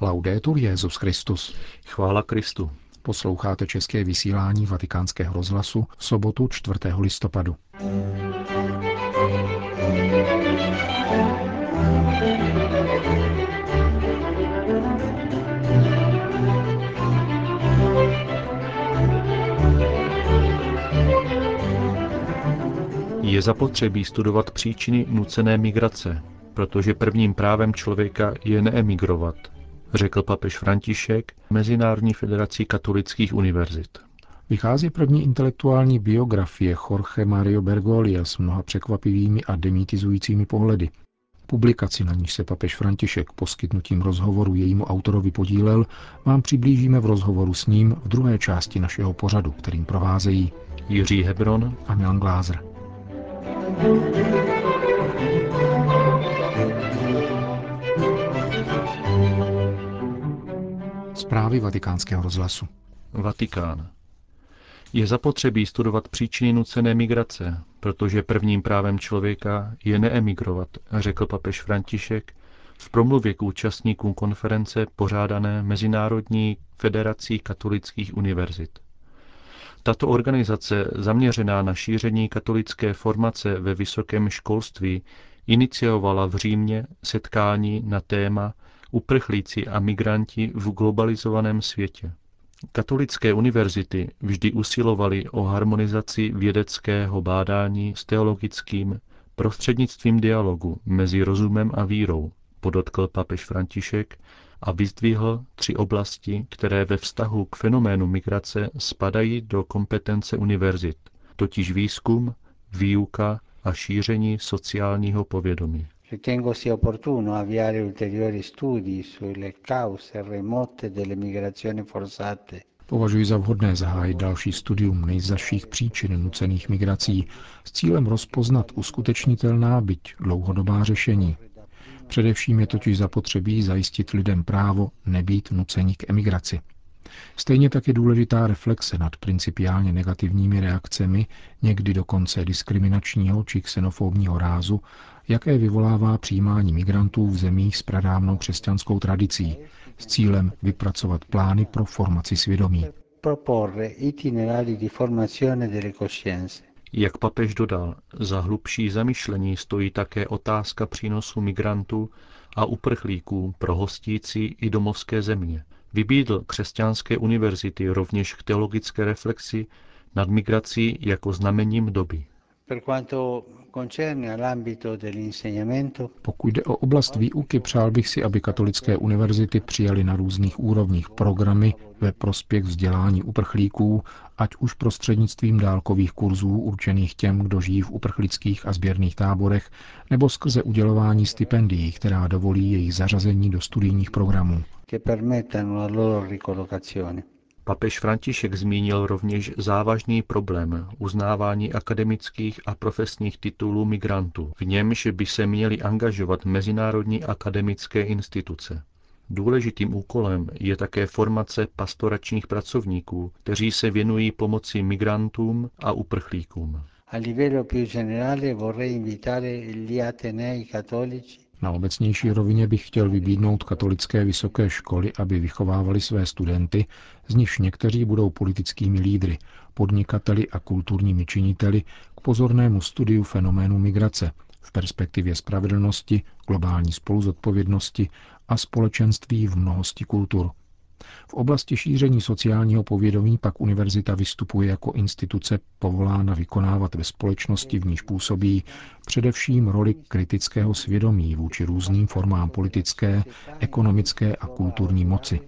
Laudetur Jezus Christus. Chvála Kristu. Posloucháte české vysílání Vatikánského rozhlasu v sobotu 4. listopadu. Je zapotřebí studovat příčiny nucené migrace, protože prvním právem člověka je neemigrovat, řekl papež František Mezinárodní federací katolických univerzit. Vychází první intelektuální biografie Jorge Mario Bergolia s mnoha překvapivými a demitizujícími pohledy. Publikaci, na níž se papež František poskytnutím rozhovoru jejímu autorovi podílel, vám přiblížíme v rozhovoru s ním v druhé části našeho pořadu, kterým provázejí Jiří Hebron a Milan Glázer. Zprávy vatikánského rozhlasu. Vatikán. Je zapotřebí studovat příčiny nucené migrace, protože prvním právem člověka je neemigrovat, řekl papež František v promluvě k účastníkům konference pořádané Mezinárodní federací katolických univerzit. Tato organizace, zaměřená na šíření katolické formace ve vysokém školství, iniciovala v Římě setkání na téma Uprchlíci a migranti v globalizovaném světě. Katolické univerzity vždy usilovaly o harmonizaci vědeckého bádání s teologickým prostřednictvím dialogu mezi rozumem a vírou, podotkl papež František a vyzdvihl tři oblasti, které ve vztahu k fenoménu migrace spadají do kompetence univerzit, totiž výzkum, výuka a šíření sociálního povědomí. Ritengo sia opportuno avviare ulteriori studi sulle cause remote delle migrazioni forzate. Považuji za vhodné zahájit další studium nejzaších příčin nucených migrací s cílem rozpoznat uskutečnitelná, byť dlouhodobá řešení. Především je totiž zapotřebí zajistit lidem právo nebýt nuceni k emigraci. Stejně tak je důležitá reflexe nad principiálně negativními reakcemi, někdy dokonce diskriminačního či xenofobního rázu, jaké vyvolává přijímání migrantů v zemích s pradávnou křesťanskou tradicí, s cílem vypracovat plány pro formaci svědomí. Jak papež dodal, za hlubší zamyšlení stojí také otázka přínosu migrantů a uprchlíků pro hostící i domovské země. Vybídl křesťanské univerzity rovněž k teologické reflexi nad migrací jako znamením doby. Pokud jde o oblast výuky, přál bych si, aby katolické univerzity přijaly na různých úrovních programy ve prospěch vzdělání uprchlíků, ať už prostřednictvím dálkových kurzů určených těm, kdo žijí v uprchlických a sběrných táborech, nebo skrze udělování stipendií, která dovolí jejich zařazení do studijních programů. Papež František zmínil rovněž závažný problém uznávání akademických a profesních titulů migrantů, v němž by se měly angažovat mezinárodní akademické instituce. Důležitým úkolem je také formace pastoračních pracovníků, kteří se věnují pomoci migrantům a uprchlíkům. A livello più generale vorrei invitare gli atenei cattolici na obecnější rovině bych chtěl vybídnout katolické vysoké školy, aby vychovávali své studenty, z nichž někteří budou politickými lídry, podnikateli a kulturními činiteli k pozornému studiu fenoménu migrace v perspektivě spravedlnosti, globální spoluzodpovědnosti a společenství v mnohosti kultur. V oblasti šíření sociálního povědomí pak univerzita vystupuje jako instituce povolána vykonávat ve společnosti, v níž působí, především roli kritického svědomí vůči různým formám politické, ekonomické a kulturní moci.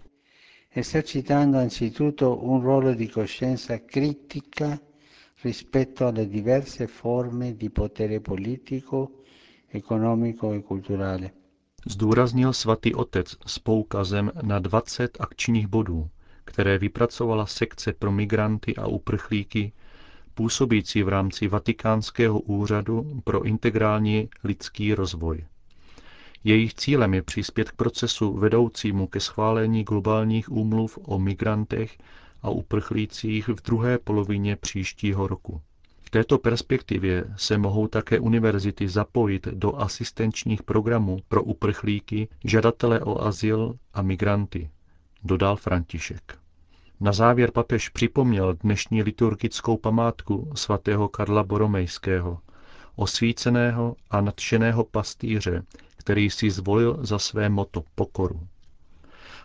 Esercitando anzitutto un ruolo di coscienza critica rispetto alle diverse forme di potere politico, economico e culturale zdůraznil svatý otec s poukazem na 20 akčních bodů, které vypracovala sekce pro migranty a uprchlíky, působící v rámci Vatikánského úřadu pro integrální lidský rozvoj. Jejich cílem je přispět k procesu vedoucímu ke schválení globálních úmluv o migrantech a uprchlících v druhé polovině příštího roku. V této perspektivě se mohou také univerzity zapojit do asistenčních programů pro uprchlíky, žadatele o azyl a migranty, dodal František. Na závěr papež připomněl dnešní liturgickou památku svatého Karla Boromejského, osvíceného a nadšeného pastýře, který si zvolil za své moto pokoru.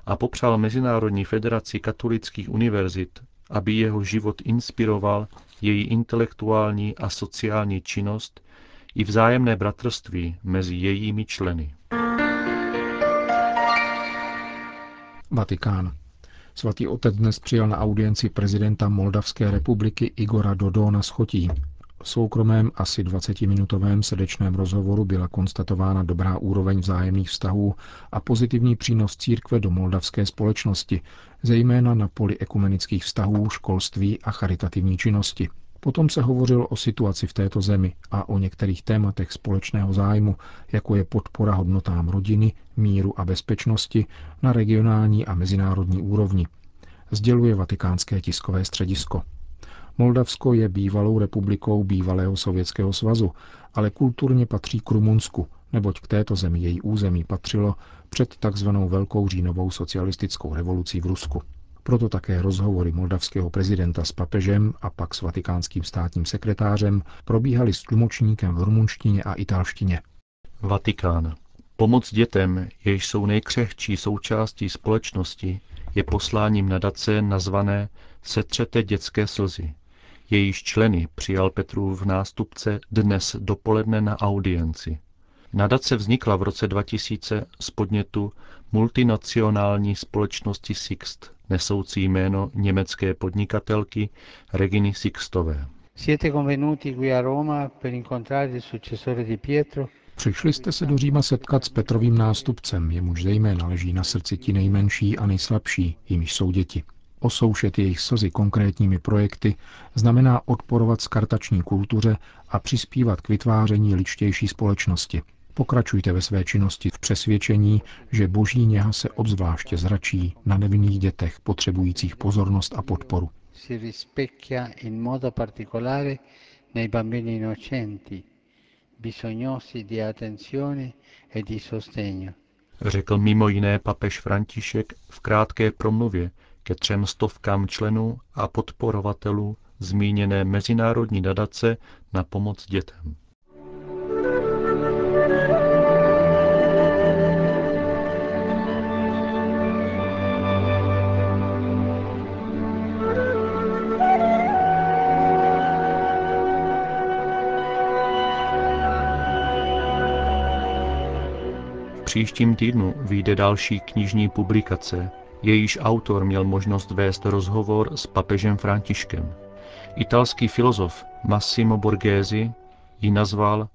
A popřál Mezinárodní federaci katolických univerzit, aby jeho život inspiroval její intelektuální a sociální činnost i vzájemné bratrství mezi jejími členy. Vatikán. Svatý otec dnes přijal na audienci prezidenta Moldavské republiky Igora Dodona Schotí. Soukromém asi 20-minutovém srdečném rozhovoru byla konstatována dobrá úroveň vzájemných vztahů a pozitivní přínos církve do moldavské společnosti, zejména na poli ekumenických vztahů, školství a charitativní činnosti. Potom se hovořilo o situaci v této zemi a o některých tématech společného zájmu, jako je podpora hodnotám rodiny, míru a bezpečnosti na regionální a mezinárodní úrovni, sděluje vatikánské tiskové středisko. Moldavsko je bývalou republikou bývalého Sovětského svazu, ale kulturně patří k Rumunsku, neboť k této zemi její území patřilo před takzvanou Velkou říjnovou socialistickou revolucí v Rusku. Proto také rozhovory moldavského prezidenta s papežem a pak s vatikánským státním sekretářem probíhaly s tlumočníkem v rumunštině a italštině. Vatikán. Pomoc dětem, jež jsou nejkřehčí součástí společnosti, je posláním nadace nazvané Setřete dětské slzy. Jejíž členy přijal Petru v nástupce dnes dopoledne na audienci. Nadace vznikla v roce 2000 z podnětu multinacionální společnosti Sixt, nesoucí jméno německé podnikatelky Reginy Sixtové. Přišli jste se do Říma setkat s Petrovým nástupcem, jemuž zejména leží na srdci ti nejmenší a nejslabší, jimiž jsou děti. Osoušet jejich slzy konkrétními projekty znamená odporovat skartační kultuře a přispívat k vytváření ličtější společnosti – Pokračujte ve své činnosti v přesvědčení, že boží něha se obzvláště zračí na nevinných dětech potřebujících pozornost a podporu. E Řekl mimo jiné papež František v krátké promluvě ke třem stovkám členů a podporovatelů zmíněné mezinárodní nadace na pomoc dětem. příštím týdnu vyjde další knižní publikace, jejíž autor měl možnost vést rozhovor s papežem Františkem. Italský filozof Massimo Borghesi ji nazval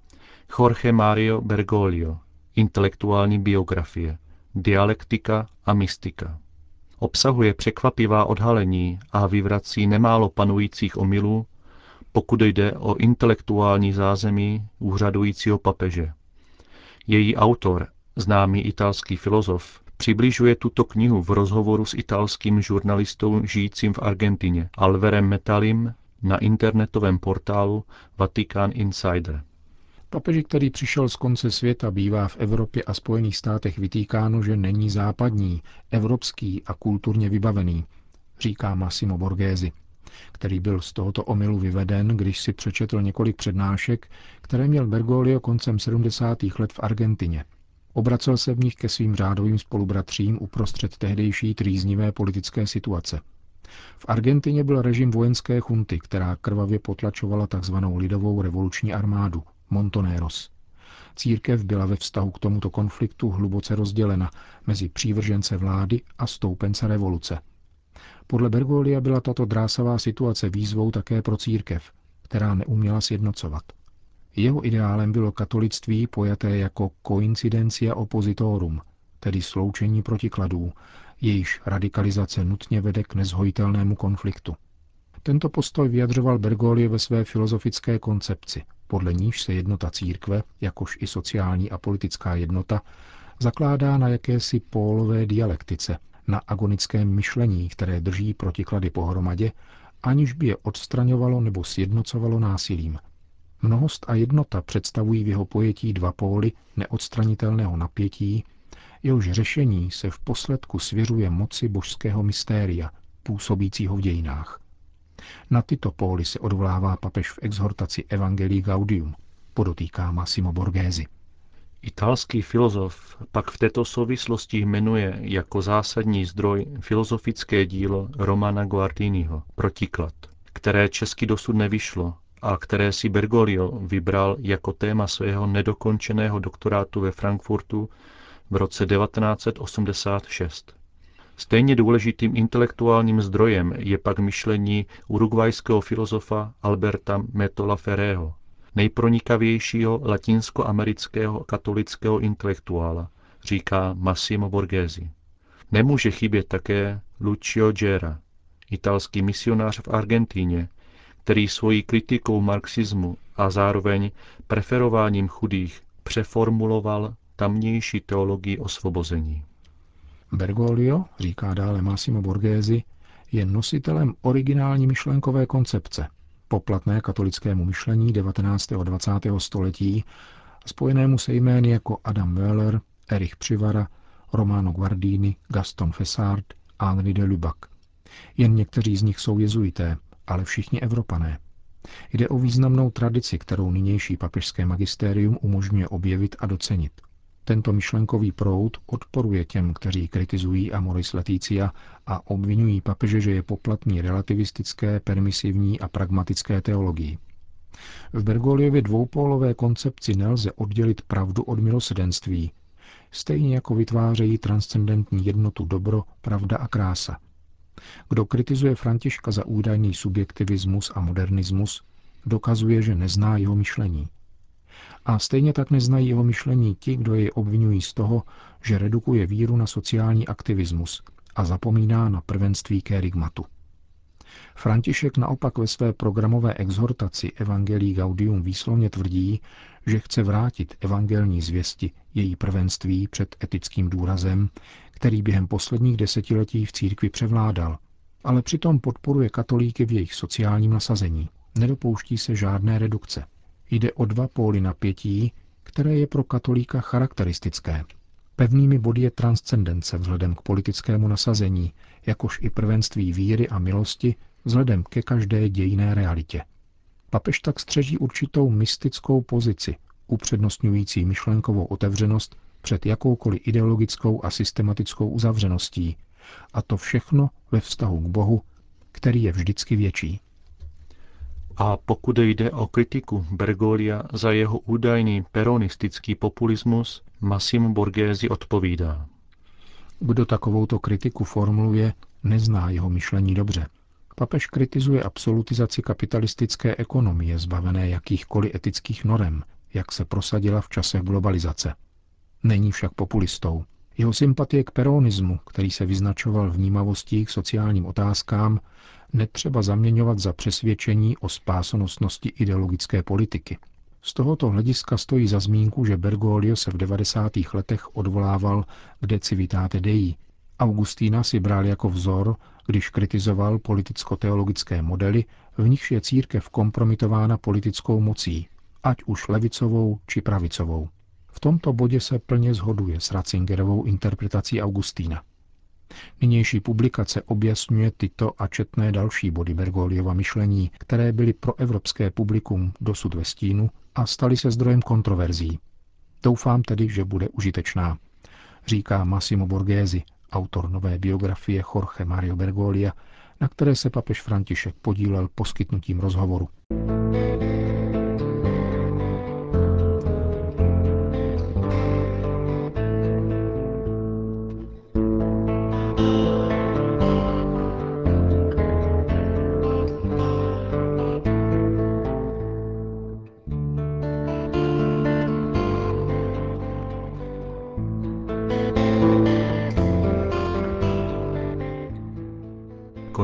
Jorge Mario Bergoglio, intelektuální biografie, dialektika a mystika. Obsahuje překvapivá odhalení a vyvrací nemálo panujících omylů, pokud jde o intelektuální zázemí úřadujícího papeže. Její autor Známý italský filozof přibližuje tuto knihu v rozhovoru s italským žurnalistou žijícím v Argentině Alverem Metalim na internetovém portálu Vatican Insider. Papeži, který přišel z konce světa, bývá v Evropě a Spojených státech vytýkáno, že není západní, evropský a kulturně vybavený, říká Massimo Borghesi, který byl z tohoto omylu vyveden, když si přečetl několik přednášek, které měl Bergoglio koncem 70. let v Argentině. Obracel se v nich ke svým řádovým spolubratřím uprostřed tehdejší trýznivé politické situace. V Argentině byl režim vojenské chunty, která krvavě potlačovala tzv. lidovou revoluční armádu, Montoneros. Církev byla ve vztahu k tomuto konfliktu hluboce rozdělena mezi přívržence vlády a stoupence revoluce. Podle Bergolia byla tato drásavá situace výzvou také pro církev, která neuměla sjednocovat. Jeho ideálem bylo katolictví pojaté jako coincidencia oppositorum, tedy sloučení protikladů, jejíž radikalizace nutně vede k nezhojitelnému konfliktu. Tento postoj vyjadřoval Bergoglio ve své filozofické koncepci, podle níž se jednota církve, jakož i sociální a politická jednota, zakládá na jakési pólové dialektice, na agonickém myšlení, které drží protiklady pohromadě aniž by je odstraňovalo nebo sjednocovalo násilím. Mnohost a jednota představují v jeho pojetí dva póly neodstranitelného napětí, jehož řešení se v posledku svěřuje moci božského mystéria, působícího v dějinách. Na tyto póly se odvolává papež v exhortaci Evangelii Gaudium, podotýká Massimo Borghese. Italský filozof pak v této souvislosti jmenuje jako zásadní zdroj filozofické dílo Romana Guardiniho Protiklad, které česky dosud nevyšlo a které si Bergoglio vybral jako téma svého nedokončeného doktorátu ve Frankfurtu v roce 1986. Stejně důležitým intelektuálním zdrojem je pak myšlení urugvajského filozofa Alberta Metola Ferreho, nejpronikavějšího latinskoamerického katolického intelektuála, říká Massimo Borghese. Nemůže chybět také Lucio Gera, italský misionář v Argentíně, který svojí kritikou marxismu a zároveň preferováním chudých přeformuloval tamnější teologii osvobození. Bergoglio, říká dále Massimo Borghese, je nositelem originální myšlenkové koncepce, poplatné katolickému myšlení 19. a 20. století, spojenému se jmény jako Adam Wöhler, Erich Přivara, Romano Guardini, Gaston Fessard a Henri de Lubac. Jen někteří z nich jsou jezuité, ale všichni Evropané. Jde o významnou tradici, kterou nynější papežské magistérium umožňuje objevit a docenit. Tento myšlenkový proud odporuje těm, kteří kritizují Amoris Leticia a obvinují papeže, že je poplatný relativistické, permisivní a pragmatické teologii. V Bergoliově dvoupólové koncepci nelze oddělit pravdu od milosedenství, stejně jako vytvářejí transcendentní jednotu dobro, pravda a krása. Kdo kritizuje Františka za údajný subjektivismus a modernismus, dokazuje, že nezná jeho myšlení – a stejně tak neznají jeho myšlení ti, kdo jej obvinují z toho, že redukuje víru na sociální aktivismus a zapomíná na prvenství kérigmatu. František naopak ve své programové exhortaci Evangelii Gaudium výslovně tvrdí, že chce vrátit evangelní zvěsti její prvenství před etickým důrazem, který během posledních desetiletí v církvi převládal, ale přitom podporuje katolíky v jejich sociálním nasazení. Nedopouští se žádné redukce. Jde o dva póly napětí, které je pro katolíka charakteristické. Pevnými body je transcendence vzhledem k politickému nasazení, jakož i prvenství víry a milosti vzhledem ke každé dějné realitě. Papež tak střeží určitou mystickou pozici, upřednostňující myšlenkovou otevřenost před jakoukoliv ideologickou a systematickou uzavřeností, a to všechno ve vztahu k Bohu, který je vždycky větší. A pokud jde o kritiku Bergolia za jeho údajný peronistický populismus, Massimo Borghese odpovídá. Kdo takovouto kritiku formuluje, nezná jeho myšlení dobře. Papež kritizuje absolutizaci kapitalistické ekonomie zbavené jakýchkoliv etických norem, jak se prosadila v časech globalizace. Není však populistou. Jeho sympatie k peronismu, který se vyznačoval vnímavostí k sociálním otázkám, netřeba zaměňovat za přesvědčení o spásonosnosti ideologické politiky. Z tohoto hlediska stojí za zmínku, že Bergoglio se v 90. letech odvolával k De Civitate Dei. Augustína si bral jako vzor, když kritizoval politicko-teologické modely, v nichž je církev kompromitována politickou mocí, ať už levicovou či pravicovou. Tomto bodě se plně zhoduje s Ratzingerovou interpretací Augustína. Nynější publikace objasňuje tyto a četné další body Bergoliova myšlení, které byly pro evropské publikum dosud ve stínu a staly se zdrojem kontroverzí. Doufám tedy, že bude užitečná, říká Massimo Borghese, autor nové biografie Jorge Mario Bergolia, na které se papež František podílel poskytnutím rozhovoru.